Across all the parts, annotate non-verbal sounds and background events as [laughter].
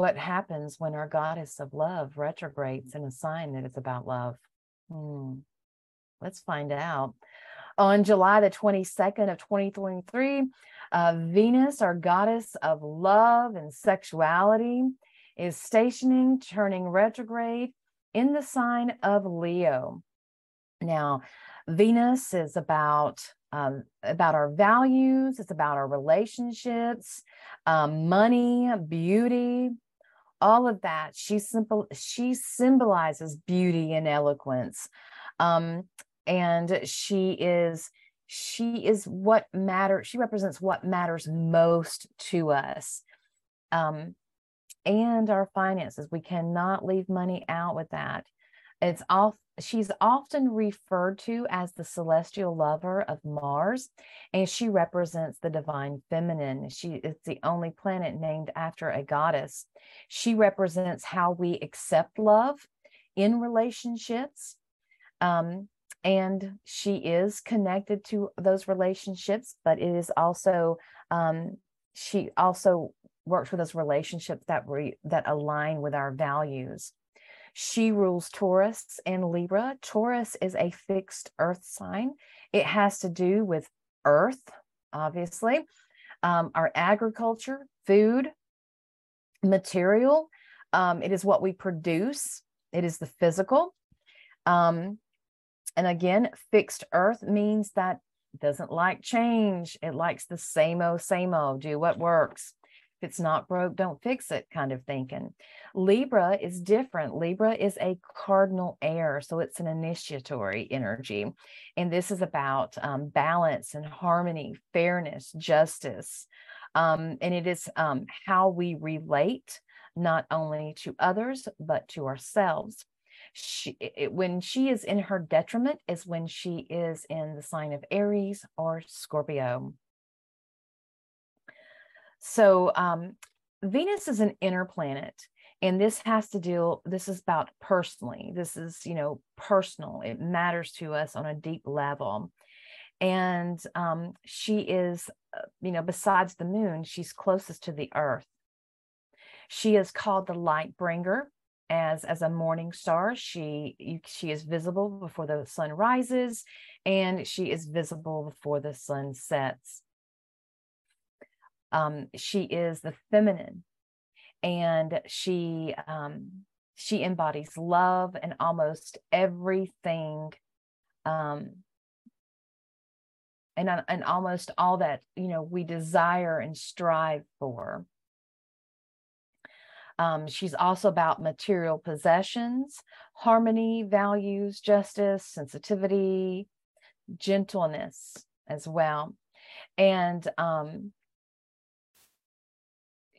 what happens when our goddess of love retrogrades in a sign that it's about love? Hmm. Let's find out. On July the 22nd of 2023, uh, Venus, our goddess of love and sexuality, is stationing, turning retrograde in the sign of Leo. Now, Venus is about um, about our values. It's about our relationships, um, money, beauty, all of that. She simple. She symbolizes beauty and eloquence, um, and she is she is what matters. She represents what matters most to us. Um, and our finances. We cannot leave money out with that. It's all she's often referred to as the celestial lover of Mars, and she represents the divine feminine. She is the only planet named after a goddess. She represents how we accept love in relationships. Um, and she is connected to those relationships, but it is also, um, she also works with those relationships that re, that align with our values. She rules Taurus and Libra. Taurus is a fixed earth sign. It has to do with earth, obviously, um, our agriculture, food, material. Um, it is what we produce, it is the physical. Um, and again, fixed earth means that doesn't like change. It likes the same old, same old, do what works. If it's not broke, don't fix it kind of thinking. Libra is different. Libra is a cardinal air, so it's an initiatory energy. And this is about um, balance and harmony, fairness, justice. Um, and it is um, how we relate not only to others, but to ourselves. She, it, when she is in her detriment is when she is in the sign of Aries or Scorpio. So um, Venus is an inner planet. And this has to deal, this is about personally. This is, you know, personal. It matters to us on a deep level. And um, she is, uh, you know, besides the moon, she's closest to the earth. She is called the light bringer as as a morning star she she is visible before the sun rises and she is visible before the sun sets um, she is the feminine. And she um, she embodies love and almost everything um, and and almost all that you know we desire and strive for. Um, she's also about material possessions harmony values justice sensitivity gentleness as well. And um,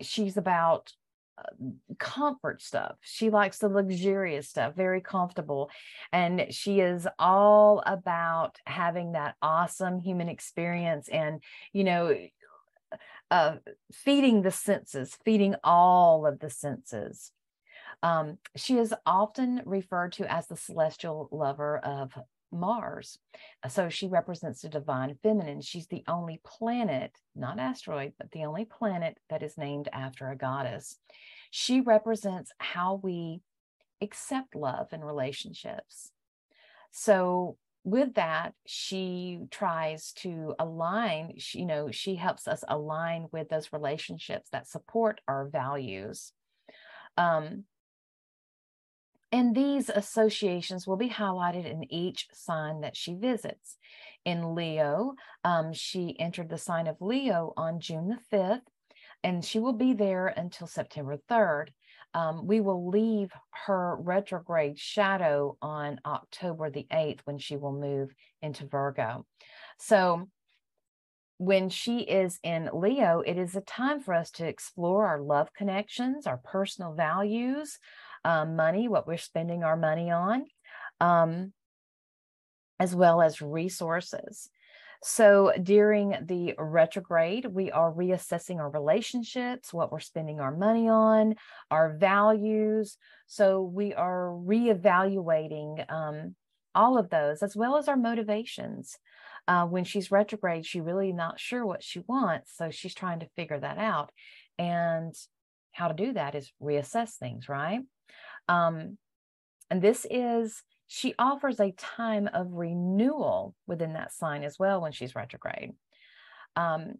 she's about uh, comfort stuff. She likes the luxurious stuff, very comfortable. And she is all about having that awesome human experience and, you know, uh, feeding the senses, feeding all of the senses. Um, she is often referred to as the celestial lover of Mars. So she represents the divine feminine. She's the only planet, not asteroid, but the only planet that is named after a goddess. She represents how we accept love and relationships. So with that, she tries to align, she, you know, she helps us align with those relationships that support our values. Um, and these associations will be highlighted in each sign that she visits. In Leo, um, she entered the sign of Leo on June the 5th, and she will be there until September 3rd. Um, we will leave her retrograde shadow on October the 8th when she will move into Virgo. So, when she is in Leo, it is a time for us to explore our love connections, our personal values, um, money, what we're spending our money on, um, as well as resources. So during the retrograde, we are reassessing our relationships, what we're spending our money on, our values. So we are reevaluating um, all of those, as well as our motivations. Uh, when she's retrograde, she's really not sure what she wants. So she's trying to figure that out. And how to do that is reassess things, right? Um, and this is, she offers a time of renewal within that sign as well when she's retrograde. Um,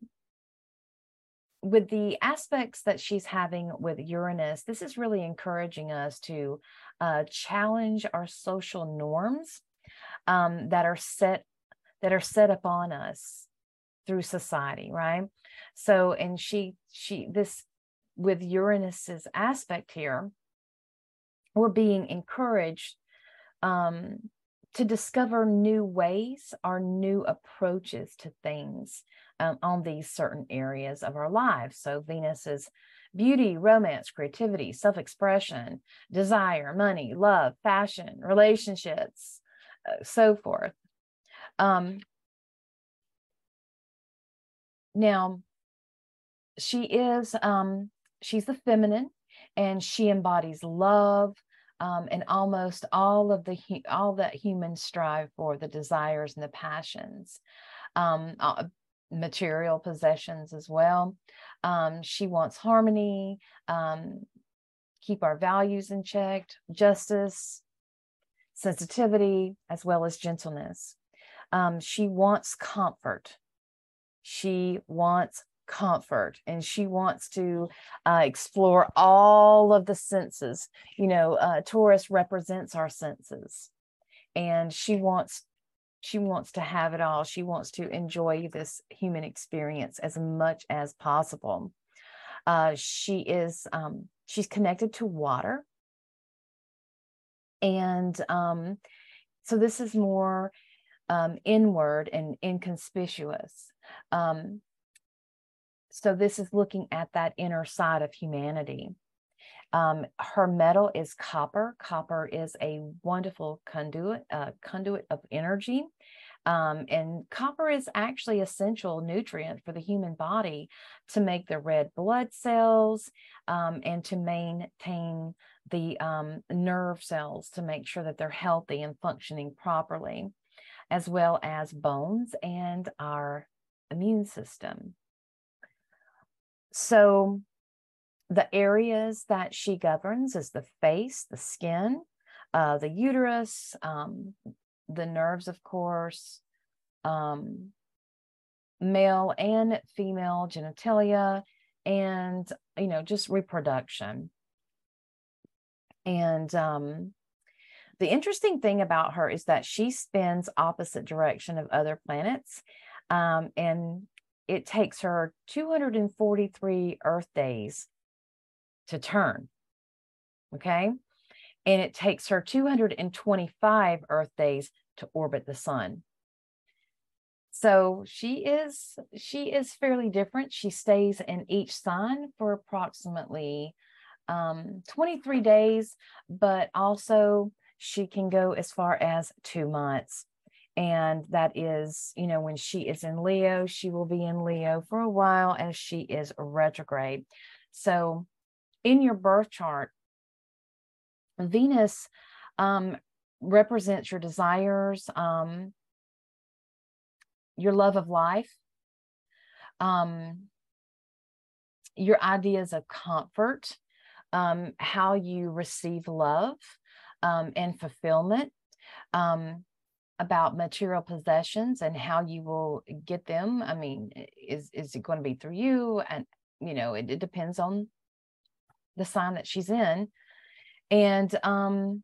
with the aspects that she's having with Uranus, this is really encouraging us to uh, challenge our social norms um, that are set that are set upon us through society, right? So, and she she this with Uranus's aspect here, we're being encouraged um, to discover new ways or new approaches to things um, on these certain areas of our lives. So Venus is beauty, romance, creativity, self expression, desire, money, love, fashion, relationships, uh, so forth. Um, now, she is, um, she's the feminine and she embodies love, um, and almost all of the all that humans strive for the desires and the passions um, uh, material possessions as well. Um, she wants harmony um, keep our values in check justice sensitivity as well as gentleness. Um, she wants comfort. She wants comfort and she wants to uh, explore all of the senses you know uh, taurus represents our senses and she wants she wants to have it all. She wants to enjoy this human experience as much as possible. Uh, she is um, she's connected to water. And um, so this is more um, inward and inconspicuous. Um, so this is looking at that inner side of humanity. Um, her metal is copper. Copper is a wonderful conduit, uh, conduit of energy. Um, and copper is actually essential nutrient for the human body to make the red blood cells um, and to maintain the um, nerve cells to make sure that they're healthy and functioning properly, as well as bones and our immune system. So the areas that she governs is the face, the skin, uh, the uterus, um, the nerves, of course, um, male and female genitalia, and you know just reproduction. And um, the interesting thing about her is that she spins opposite direction of other planets, um, and it takes her 243 Earth days to turn. Okay. And it takes her 225 Earth days to orbit the sun. So she is she is fairly different. She stays in each sign for approximately um, 23 days, but also she can go as far as two months and that is you know when she is in leo she will be in leo for a while as she is retrograde. So in your birth chart venus um, represents your desires um, your love of life um, your ideas of comfort um, how you receive love um, and fulfillment um, about material possessions and how you will get them i mean is is it going to be through you? And you know it, it depends on the sign that she's in. And um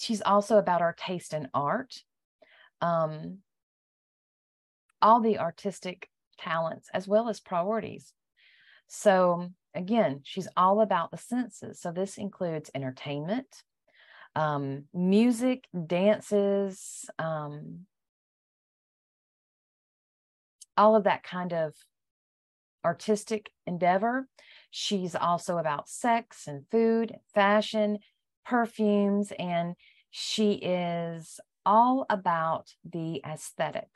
she's also about our taste in art. Um all the artistic talents as well as priorities. So again she's all about the senses. So this includes entertainment um, music, dances, um, all of that kind of artistic endeavor. She's also about sex and food, fashion, perfumes, and she is all about the aesthetic.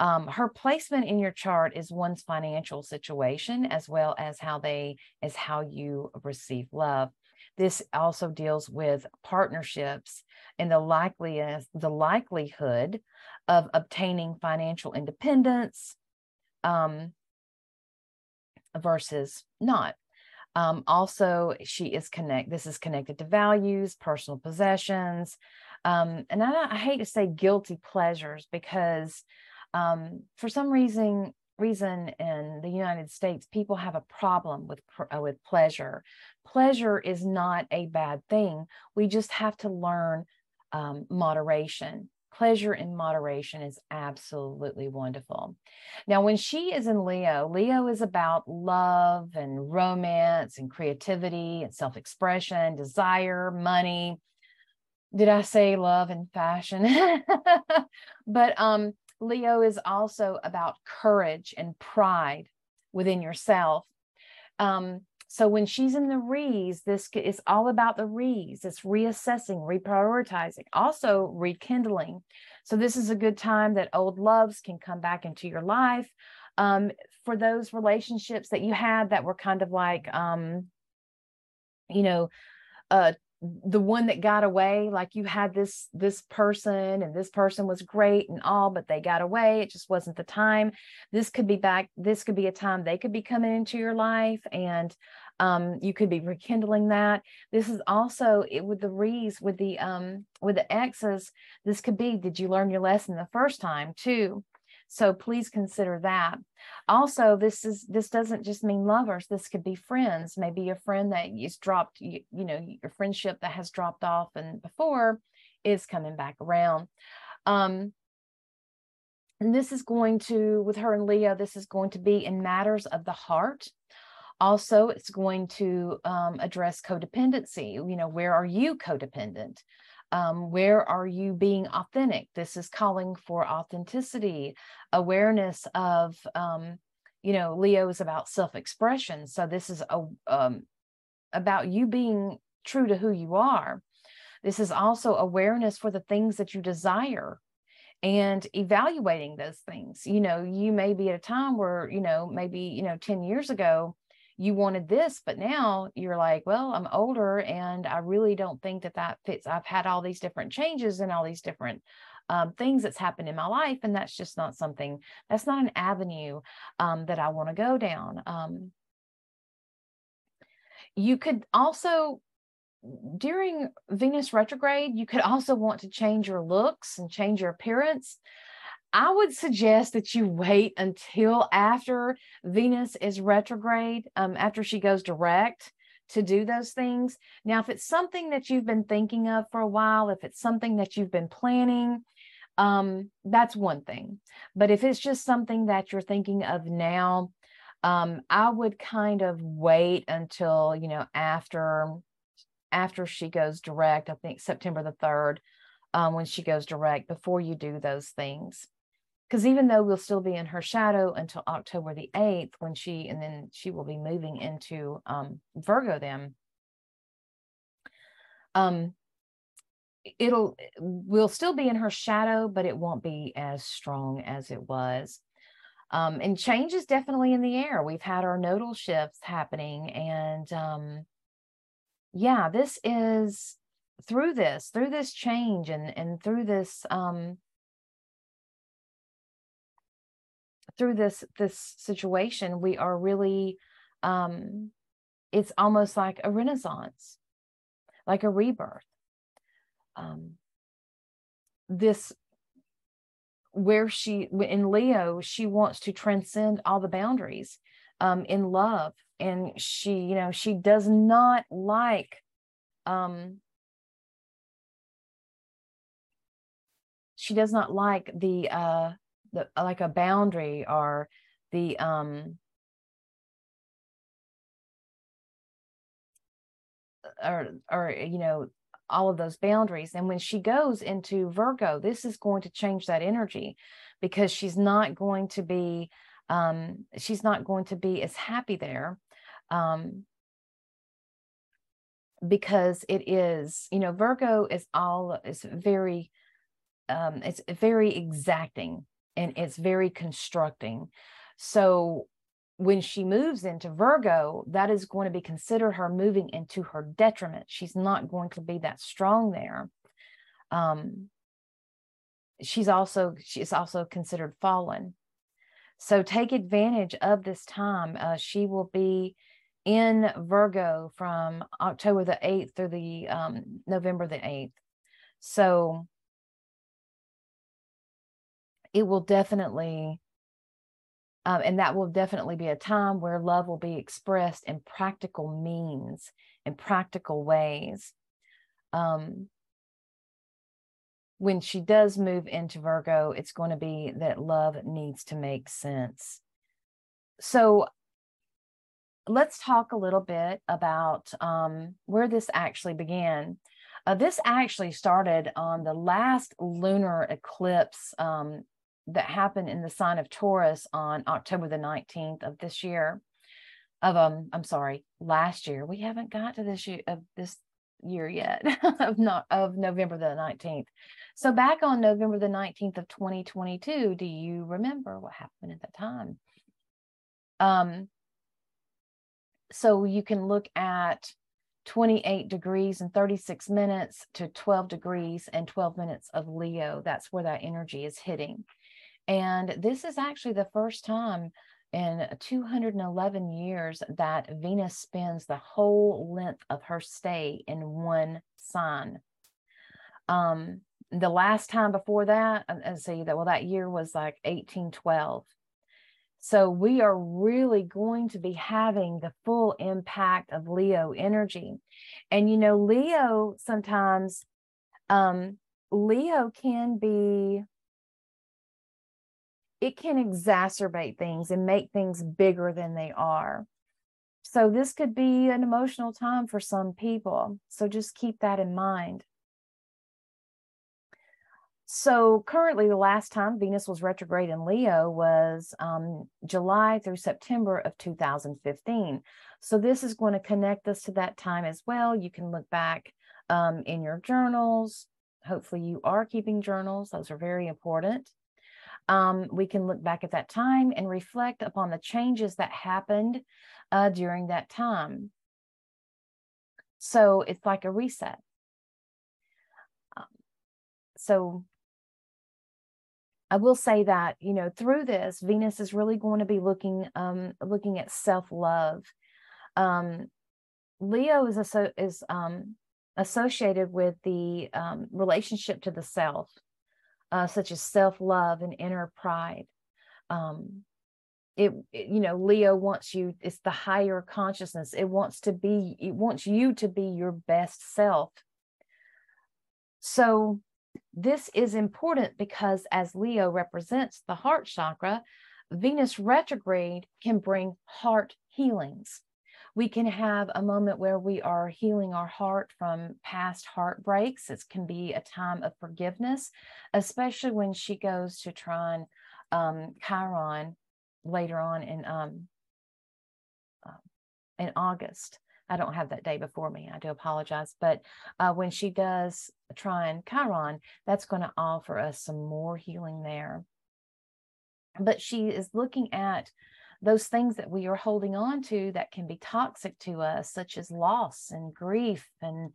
Um, her placement in your chart is one's financial situation as well as how they as how you receive love. This also deals with partnerships and the likeliest, the likelihood of obtaining financial independence, um, versus not. Um, also, she is connect. This is connected to values, personal possessions, um, and I, I, hate to say guilty pleasures because um, for some reason, reason in the United States, people have a problem with uh, with pleasure. Pleasure is not a bad thing. We just have to learn um, moderation pleasure in moderation is absolutely wonderful. Now, when she is in Leo, Leo is about love and romance and creativity and self expression, desire, money. Did I say love and fashion? [laughs] but um, Leo is also about courage and pride within yourself. Um, so when she's in the re's, this is all about the re's. It's reassessing, reprioritizing, also rekindling. So this is a good time that old loves can come back into your life. Um, for those relationships that you had that were kind of like, um, you know, uh, the one that got away like you had this this person and this person was great and all but they got away it just wasn't the time. This could be back this could be a time they could be coming into your life and um, you could be rekindling that. This is also it, with the re's with the um with the x's this could be did you learn your lesson the first time too so please consider that. Also, this is this doesn't just mean lovers. This could be friends. Maybe a friend that you dropped, you, you know, your friendship that has dropped off and before is coming back around. Um, and this is going to, with her and Leo, this is going to be in matters of the heart. Also, it's going to um, address codependency. You know, where are you codependent? Um, where are you being authentic? This is calling for authenticity, awareness of, um, you know, Leo is about self expression. So this is a, um, about you being true to who you are. This is also awareness for the things that you desire and evaluating those things. You know, you may be at a time where, you know, maybe, you know, 10 years ago, you wanted this, but now you're like, well, I'm older and I really don't think that that fits. I've had all these different changes and all these different um, things that's happened in my life. And that's just not something, that's not an avenue um, that I want to go down. Um, you could also, during Venus retrograde, you could also want to change your looks and change your appearance. I would suggest that you wait until after Venus is retrograde, um, after she goes direct to do those things. Now, if it's something that you've been thinking of for a while, if it's something that you've been planning, um, that's one thing. But if it's just something that you're thinking of now, um, I would kind of wait until, you know, after after she goes direct, I think September the 3rd, um, when she goes direct, before you do those things because even though we'll still be in her shadow until October the 8th, when she and then she will be moving into um, Virgo, then um, it'll we'll still be in her shadow, but it won't be as strong as it was. Um, and change is definitely in the air. We've had our nodal shifts happening, and um, yeah, this is through this, through this change, and and through this um, through this this situation we are really um it's almost like a renaissance like a rebirth. Um this where she in leo she wants to transcend all the boundaries um in love and she you know she does not like um she does not like the uh the like a boundary or the um or or you know all of those boundaries. And when she goes into virgo this is going to change that energy because she's not going to be um she's not going to be as happy there um because it is you know virgo is all is very um it's very exacting and it's very constructing. So when she moves into Virgo, that is going to be considered her moving into her detriment. She's not going to be that strong there. Um, she's also she's also considered fallen. So take advantage of this time. Uh, she will be in Virgo from October the 8th through the um, November the 8th. So it will definitely, um, and that will definitely be a time where love will be expressed in practical means, in practical ways. Um, when she does move into Virgo, it's going to be that love needs to make sense. So let's talk a little bit about um, where this actually began. Uh, this actually started on the last lunar eclipse um, that happened in the sign of Taurus on October the 19th of this year. Of um, I'm sorry, last year. We haven't got to this year of this year yet [laughs] of not of November the 19th. So back on November the 19th of 2022, do you remember what happened at that time? Um, so you can look at 28 degrees and 36 minutes to 12 degrees and 12 minutes of Leo. That's where that energy is hitting. And this is actually the first time in 211 years that Venus spends the whole length of her stay in one sign. Um, the last time before that, uh, let's see that well, that year was like 1812. So we are really going to be having the full impact of Leo energy. And you know, Leo sometimes um Leo can be it can exacerbate things and make things bigger than they are. So this could be an emotional time for some people. So just keep that in mind. So currently, the last time Venus was retrograde in Leo was um, July through September of 2015. So this is going to connect us to that time as well. You can look back um, in your journals. Hopefully, you are keeping journals, those are very important. Um, we can look back at that time and reflect upon the changes that happened uh, during that time. So it's like a reset. Um, so I will say that you know through this, Venus is really going to be looking um, looking at self love. Um, Leo is is um, associated with the um, relationship to the self, uh, such as self love and inner pride. Um, it, it, you know Leo wants you. It's the higher consciousness. It wants to be. It wants you to be your best self. So this is important because as Leo represents the heart chakra, Venus retrograde can bring heart healings. We can have a moment where we are healing our heart from past heartbreaks. It can be a time of forgiveness, especially when she goes to Trine um, Chiron later on in um, uh, in August. I don't have that day before me. I do apologize. But uh, when she does trine Chiron, that's going to offer us some more healing there. But she is looking at those things that we are holding on to that can be toxic to us, such as loss and grief and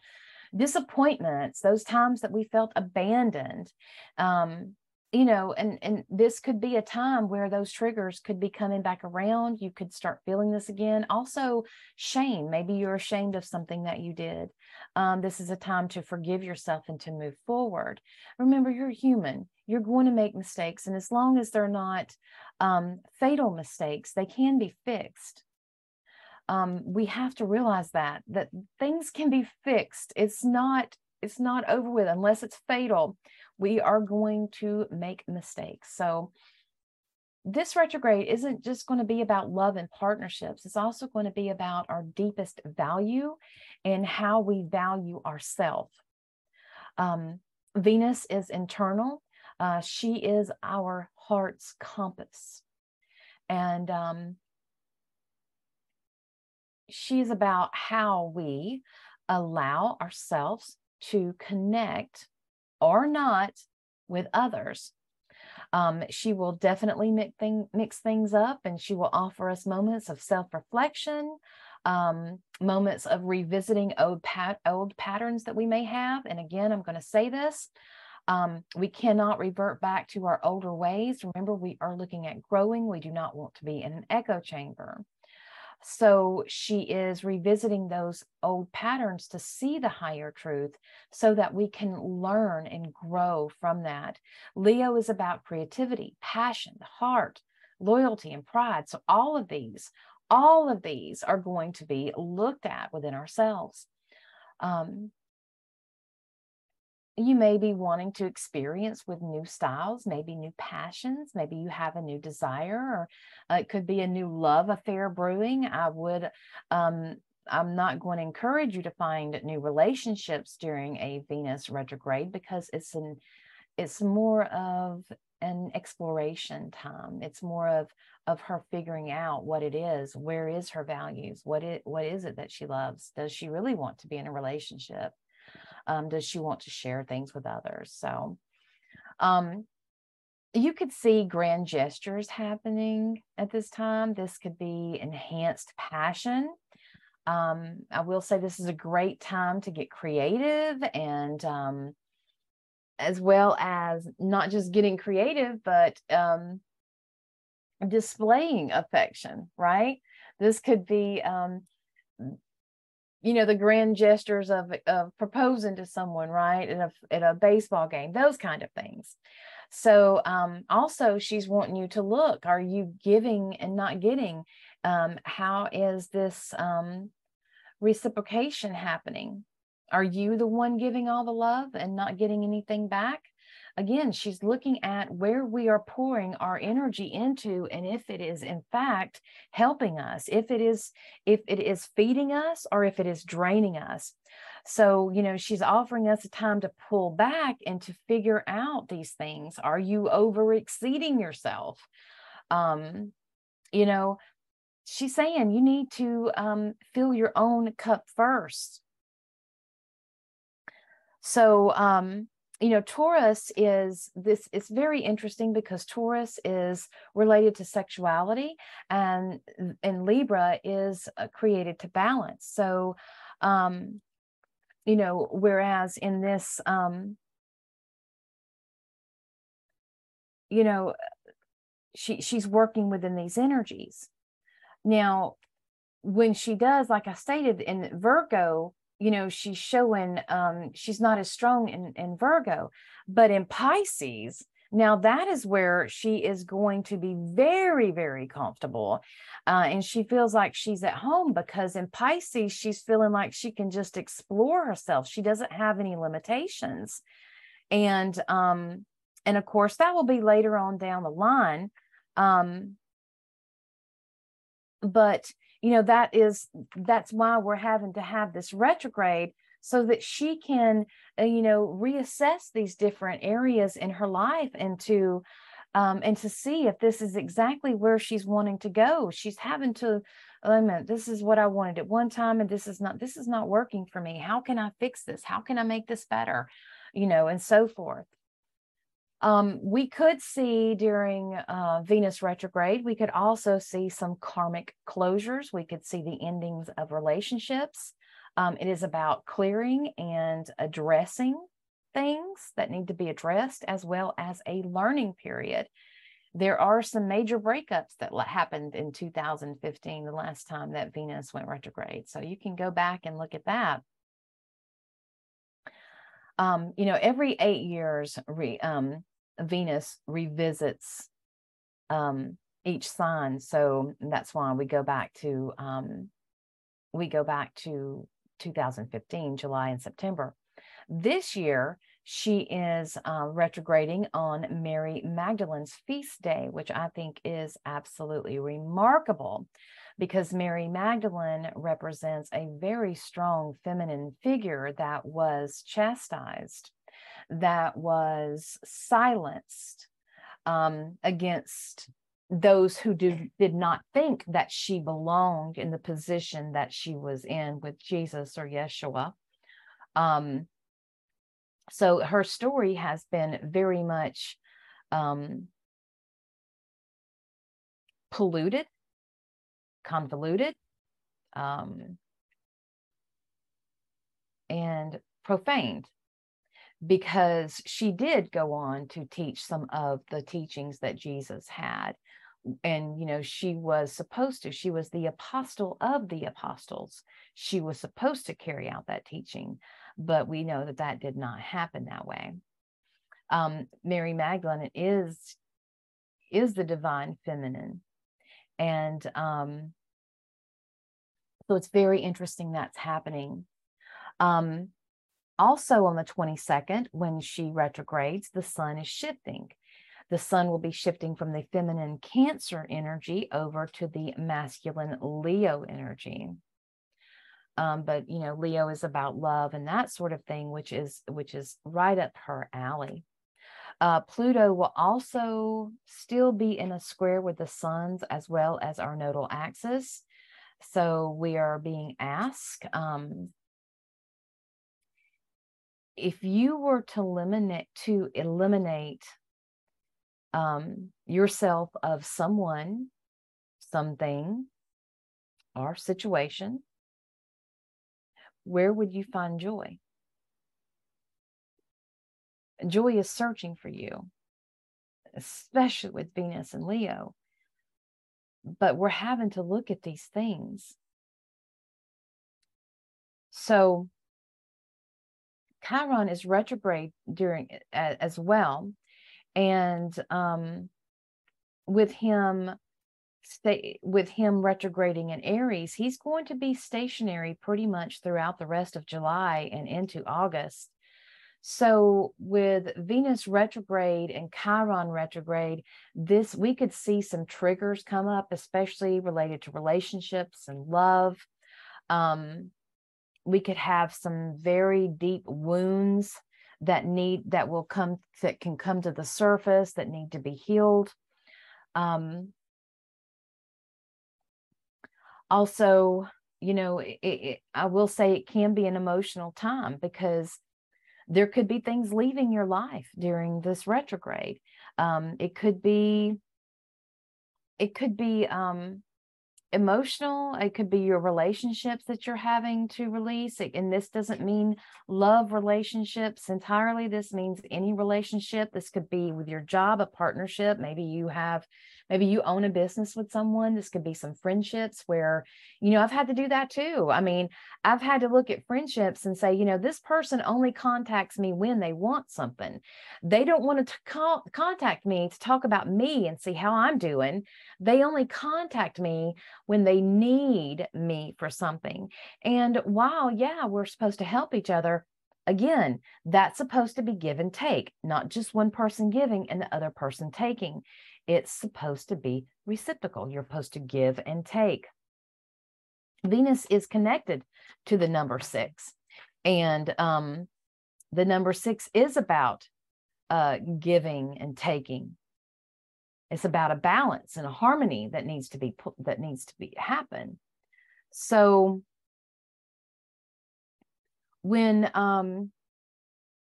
disappointments, those times that we felt abandoned. Um, you know and and this could be a time where those triggers could be coming back around you could start feeling this again. Also shame maybe you're ashamed of something that you did. Um, this is a time to forgive yourself and to move forward. Remember you're human you're going to make mistakes and as long as they're not um, fatal mistakes they can be fixed um, we have to realize that that things can be fixed it's not it's not over with unless it's fatal we are going to make mistakes. So, this retrograde isn't just going to be about love and partnerships, it's also going to be about our deepest value and how we value ourselves. Um, Venus is internal, uh, she is our heart's compass. And um, she's about how we allow ourselves to connect or not with others. Um, she will definitely mix, thing, mix things up and she will offer us moments of self reflection, um, moments of revisiting old, pat- old patterns that we may have. And again, I'm going to say this Um, we cannot revert back to our older ways. Remember, we are looking at growing. We do not want to be in an echo chamber. So she is revisiting those old patterns to see the higher truth so that we can learn and grow from that. Leo is about creativity, passion, the heart, loyalty, and pride. So all of these, all of these are going to be looked at within ourselves. Um, you may be wanting to experience with new styles, maybe new passions, maybe you have a new desire, or uh, it could be a new love affair brewing. I would, um, I'm not going to encourage you to find new relationships during a Venus retrograde because it's an, it's more of an exploration time. It's more of of her figuring out what it is. Where is her values? What it what is it that she loves? Does she really want to be in a relationship? Um, does she want to share things with others? So, um, you could see grand gestures happening at this time. This could be enhanced passion. Um, I will say this is a great time to get creative and um, as well as not just getting creative, but um, displaying affection, right? This could be um, you know the grand gestures of of proposing to someone right at a at a baseball game those kind of things. So um, also she's wanting you to look are you giving and not getting? Um, how is this um, reciprocation happening? Are you the one giving all the love and not getting anything back again, she's looking at where we are pouring our energy into and if it is in fact helping us, if it is if it is feeding us or if it is draining us. So, you know, she's offering us a time to pull back and to figure out these things. Are you over exceeding yourself? Um, you know, she's saying you need to um, fill your own cup first. So, um, you know, Taurus is this, it's very interesting because Taurus is related to sexuality and, and Libra is uh, created to balance. So, um, you know, whereas in this, um, you know, she she's working within these energies. Now, when she does, like I stated in Virgo, you know she's showing um she's not as strong in in virgo but in pisces now that is where she is going to be very very comfortable uh, and she feels like she's at home because in pisces she's feeling like she can just explore herself. She doesn't have any limitations. And um and of course that will be later on down the line um but you know that is that's why we're having to have this retrograde so that she can uh, you know reassess these different areas in her life and to um, and to see if this is exactly where she's wanting to go. She's having to I mean, this is what I wanted at one time and this is not this is not working for me. How can I fix this? How can I make this better? You know and so forth um, we could see during uh, Venus retrograde, we could also see some karmic closures. We could see the endings of relationships. Um, it is about clearing and addressing things that need to be addressed, as well as a learning period. There are some major breakups that happened in 2015, the last time that Venus went retrograde. So you can go back and look at that. Um, you know, every eight years, re, um, Venus revisits um, each sign. So that's why we go back to um, we go back to 2015, July and September. This year, she is uh, retrograding on Mary Magdalene's feast day, which I think is absolutely remarkable because Mary Magdalene represents a very strong feminine figure that was chastised that was silenced um, against those who did, did not think that she belonged in the position that she was in with Jesus or Yeshua. Um, so her story has been very much um, polluted, convoluted, um, and profaned because she did go on to teach some of the teachings that Jesus had. And, you know, she was supposed to, she was the apostle of the apostles. She was supposed to carry out that teaching, but we know that that did not happen that way. Um, Mary Magdalene is is the divine feminine, and um, so it's very interesting that's happening. Um, also, on the 22nd, when she retrogrades, the sun is shifting. The sun will be shifting from the feminine Cancer energy over to the masculine Leo energy. Um, but you know, Leo is about love and that sort of thing, which is which is right up her alley. Uh, Pluto will also still be in a square with the suns as well as our nodal axis. So we are being asked um, if you were to eliminate to eliminate um, yourself of someone, something, or situation, where would you find joy? Joy is searching for you, especially with Venus and Leo. But we're having to look at these things. So Chiron is retrograde during as well, and um, with him stay with him retrograding in Aries, he's going to be stationary pretty much throughout the rest of July and into August. So with Venus retrograde and Chiron retrograde, this we could see some triggers come up, especially related to relationships and love. Um, we could have some very deep wounds that need that will come that can come to the surface that need to be healed. Um, also, you know, it, it, I will say it can be an emotional time because there could be things leaving your life during this retrograde. Um, it could be, it could be um, emotional. It could be your relationships that you're having to release. And this doesn't mean love relationships entirely. This means any relationship. This could be with your job, a partnership. Maybe you have maybe you own a business with someone. This could be some friendships where you know i've had to do that too. I mean i've had to look at friendships and say you know this person only contacts me when they want something. They don't want to call, contact me to talk about me and see how i'm doing. They only contact me when they need me for something. And while yeah we're supposed to help each other Again, that's supposed to be give and take, not just one person giving and the other person taking. It's supposed to be reciprocal. You're supposed to give and take. Venus is connected to the number six. And um, the number six is about uh, giving and taking. It's about a balance and a harmony that needs to be that needs to be happen. So when um,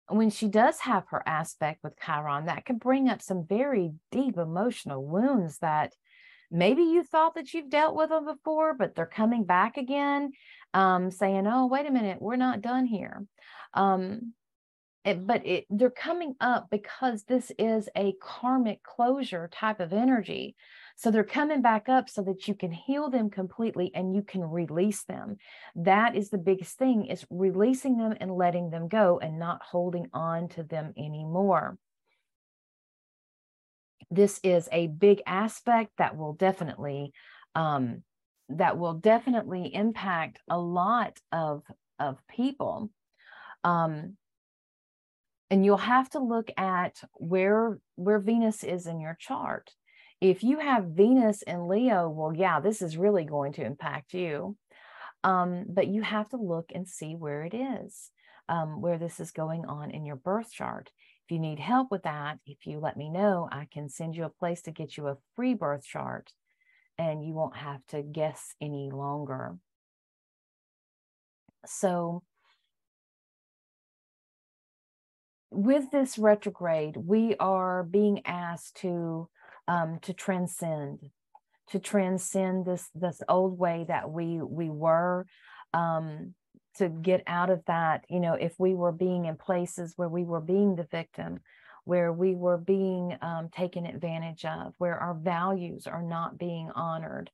when she does have her aspect with Chiron, that can bring up some very deep emotional wounds that maybe you thought that you've dealt with them before, but they're coming back again, um, saying, "Oh, wait a minute, we're not done here." Um, it, but it, they're coming up because this is a karmic closure type of energy. So they're coming back up so that you can heal them completely and you can release them. That is the biggest thing is releasing them and letting them go and not holding on to them anymore. This is a big aspect that will definitely um, that will definitely impact a lot of of people. Um, and you'll have to look at where where Venus is in your chart if you have Venus and Leo, well, yeah, this is really going to impact you. Um, but you have to look and see where it is, um, where this is going on in your birth chart. If you need help with that, if you let me know, I can send you a place to get you a free birth chart and you won't have to guess any longer. So, with this retrograde, we are being asked to um, to transcend, to transcend this this old way that we we were. Um, to get out of that you know if we were being in places where we were being the victim where we were being um, taken advantage of where our values are not being honored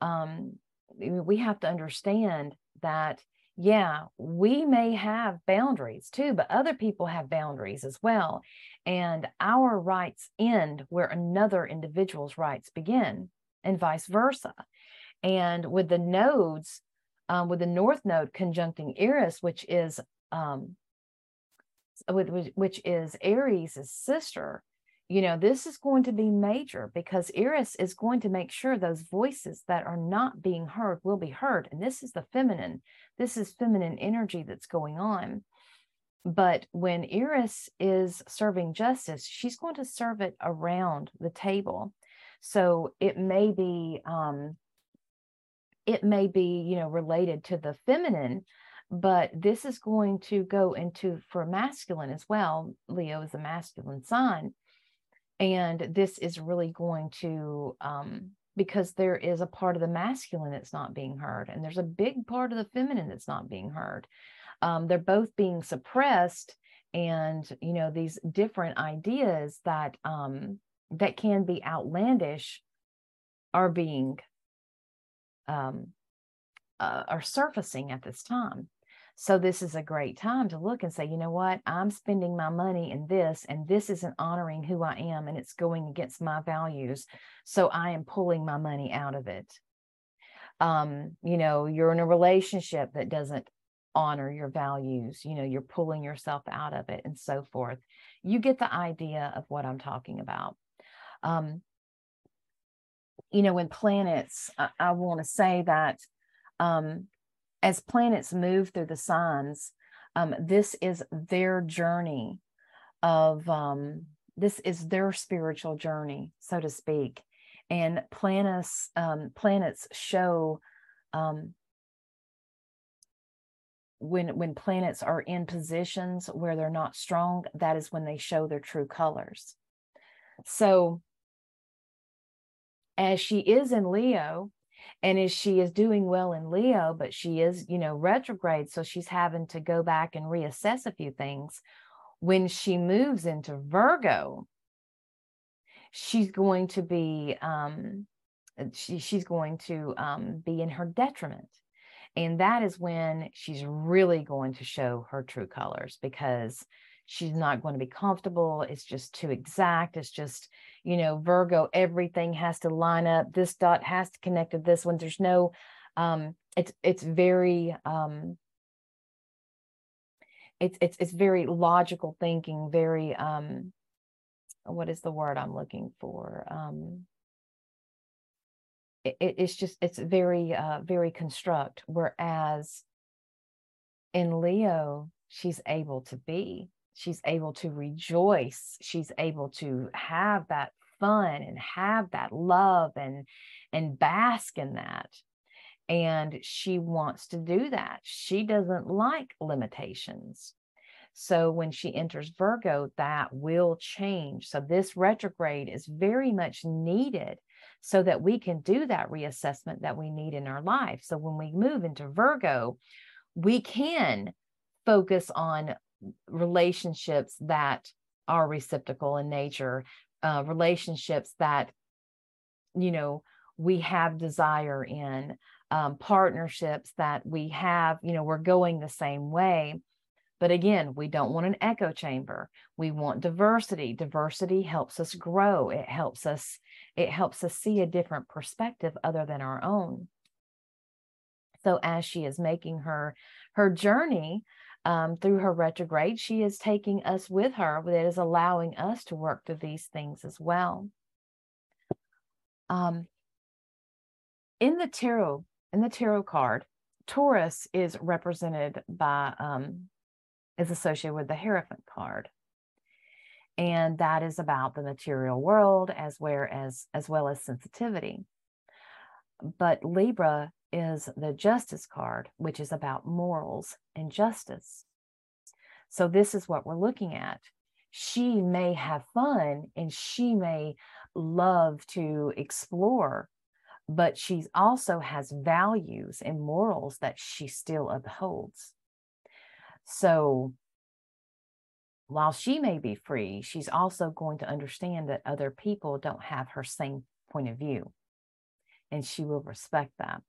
um, we have to understand that yeah we may have boundaries too but other people have boundaries as well and our rights end where another individual's rights begin and vice versa and with the nodes um, with the north node conjuncting Eris, which is um, with, which is Aries' sister, you know, this is going to be major because Eris is going to make sure those voices that are not being heard will be heard. And this is the feminine, this is feminine energy that's going on. But when Eris is serving justice, she's going to serve it around the table. So it may be um, it may be you know related to the feminine but this is going to go into for masculine as well leo is a masculine sign and this is really going to um, because there is a part of the masculine that's not being heard and there's a big part of the feminine that's not being heard um, they're both being suppressed and you know these different ideas that um, that can be outlandish are being um, uh, are surfacing at this time. So this is a great time to look and say, you know what, I'm spending my money in this, and this isn't honoring who I am, and it's going against my values. So I am pulling my money out of it. Um, you know, you're in a relationship that doesn't honor your values, you know, you're pulling yourself out of it and so forth. You get the idea of what I'm talking about. Um, you know, when planets, I, I want to say that um, as planets move through the signs, um, this is their journey of um, this is their spiritual journey, so to speak. And planets um, planets show um, when when planets are in positions where they're not strong, that is when they show their true colors. So as she is in Leo, and as she is doing well in Leo, but she is, you know, retrograde, so she's having to go back and reassess a few things. When she moves into Virgo, she's going to be um, she, she's going to um, be in her detriment. And that is when she's really going to show her true colors because she's not going to be comfortable. It's just too exact. It's just, you know, Virgo, everything has to line up. This dot has to connect to this one. There's no, um, it's, it's very, um, it's, it's, it's very logical thinking, very, um, what is the word I'm looking for? Um, it, it's just, it's very, uh, very construct. Whereas in Leo, she's able to be she's able to rejoice she's able to have that fun and have that love and and bask in that. And she wants to do that. She doesn't like limitations. So when she enters virgo that will change. So this retrograde is very much needed so that we can do that reassessment that we need in our life. So when we move into virgo we can focus on relationships that are reciprocal in nature, uh, relationships that, you know, we have desire in, um, partnerships that we have, you know, we're going the same way. But again, we don't want an echo chamber. We want diversity. Diversity helps us grow. It helps us, it helps us see a different perspective other than our own. So as she is making her her journey um, through her retrograde, she is taking us with her. That is allowing us to work through these things as well. Um, in the tarot, in the tarot card, Taurus is represented by um, is associated with the Hierophant card, and that is about the material world as well as as well as sensitivity. But Libra is the justice card, which is about morals and justice. So, this is what we're looking at. She may have fun and she may love to explore, but she also has values and morals that she still upholds. So while she may be free, she's also going to understand that other people don't have her same point of view. And she will respect that.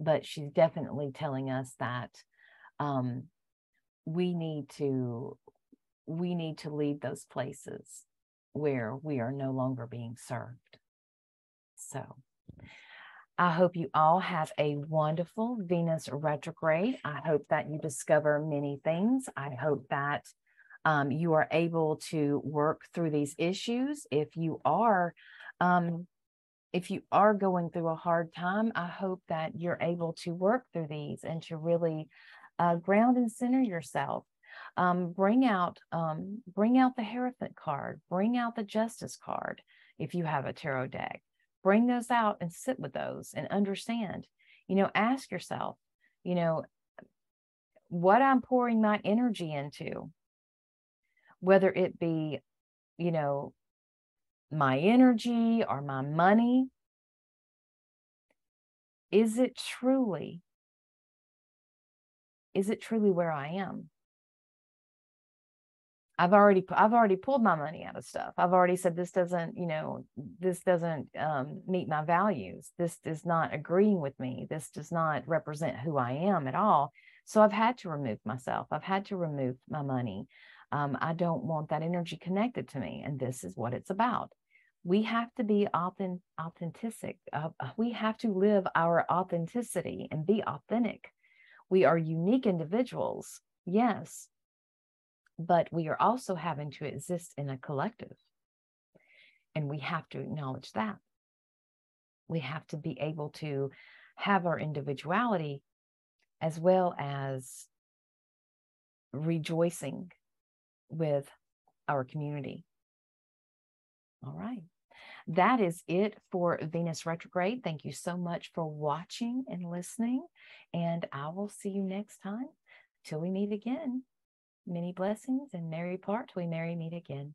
But she's definitely telling us that um, we need to we need to leave those places where we are no longer being served. So I hope you all have a wonderful Venus retrograde. I hope that you discover many things. I hope that um, you are able to work through these issues. If you are, um, if you are going through a hard time, I hope that you're able to work through these and to really uh, ground and center yourself. Um, bring out, um, bring out the Hierophant card. Bring out the Justice card if you have a tarot deck bring those out and sit with those and understand you know ask yourself you know what i'm pouring my energy into whether it be you know my energy or my money is it truly is it truly where i am I've already I've already pulled my money out of stuff. I've already said this doesn't, you know, this doesn't um, meet my values. This is not agreeing with me. This does not represent who I am at all. So I've had to remove myself. I've had to remove my money. Um, I don't want that energy connected to me, and this is what it's about. We have to be authentic. authentic. Uh, we have to live our authenticity and be authentic. We are unique individuals, yes, but we are also having to exist in a collective. And we have to acknowledge that. We have to be able to have our individuality as well as rejoicing with our community. All right. That is it for Venus retrograde. Thank you so much for watching and listening. And I will see you next time till we meet again. Many blessings and merry part we merry meet again.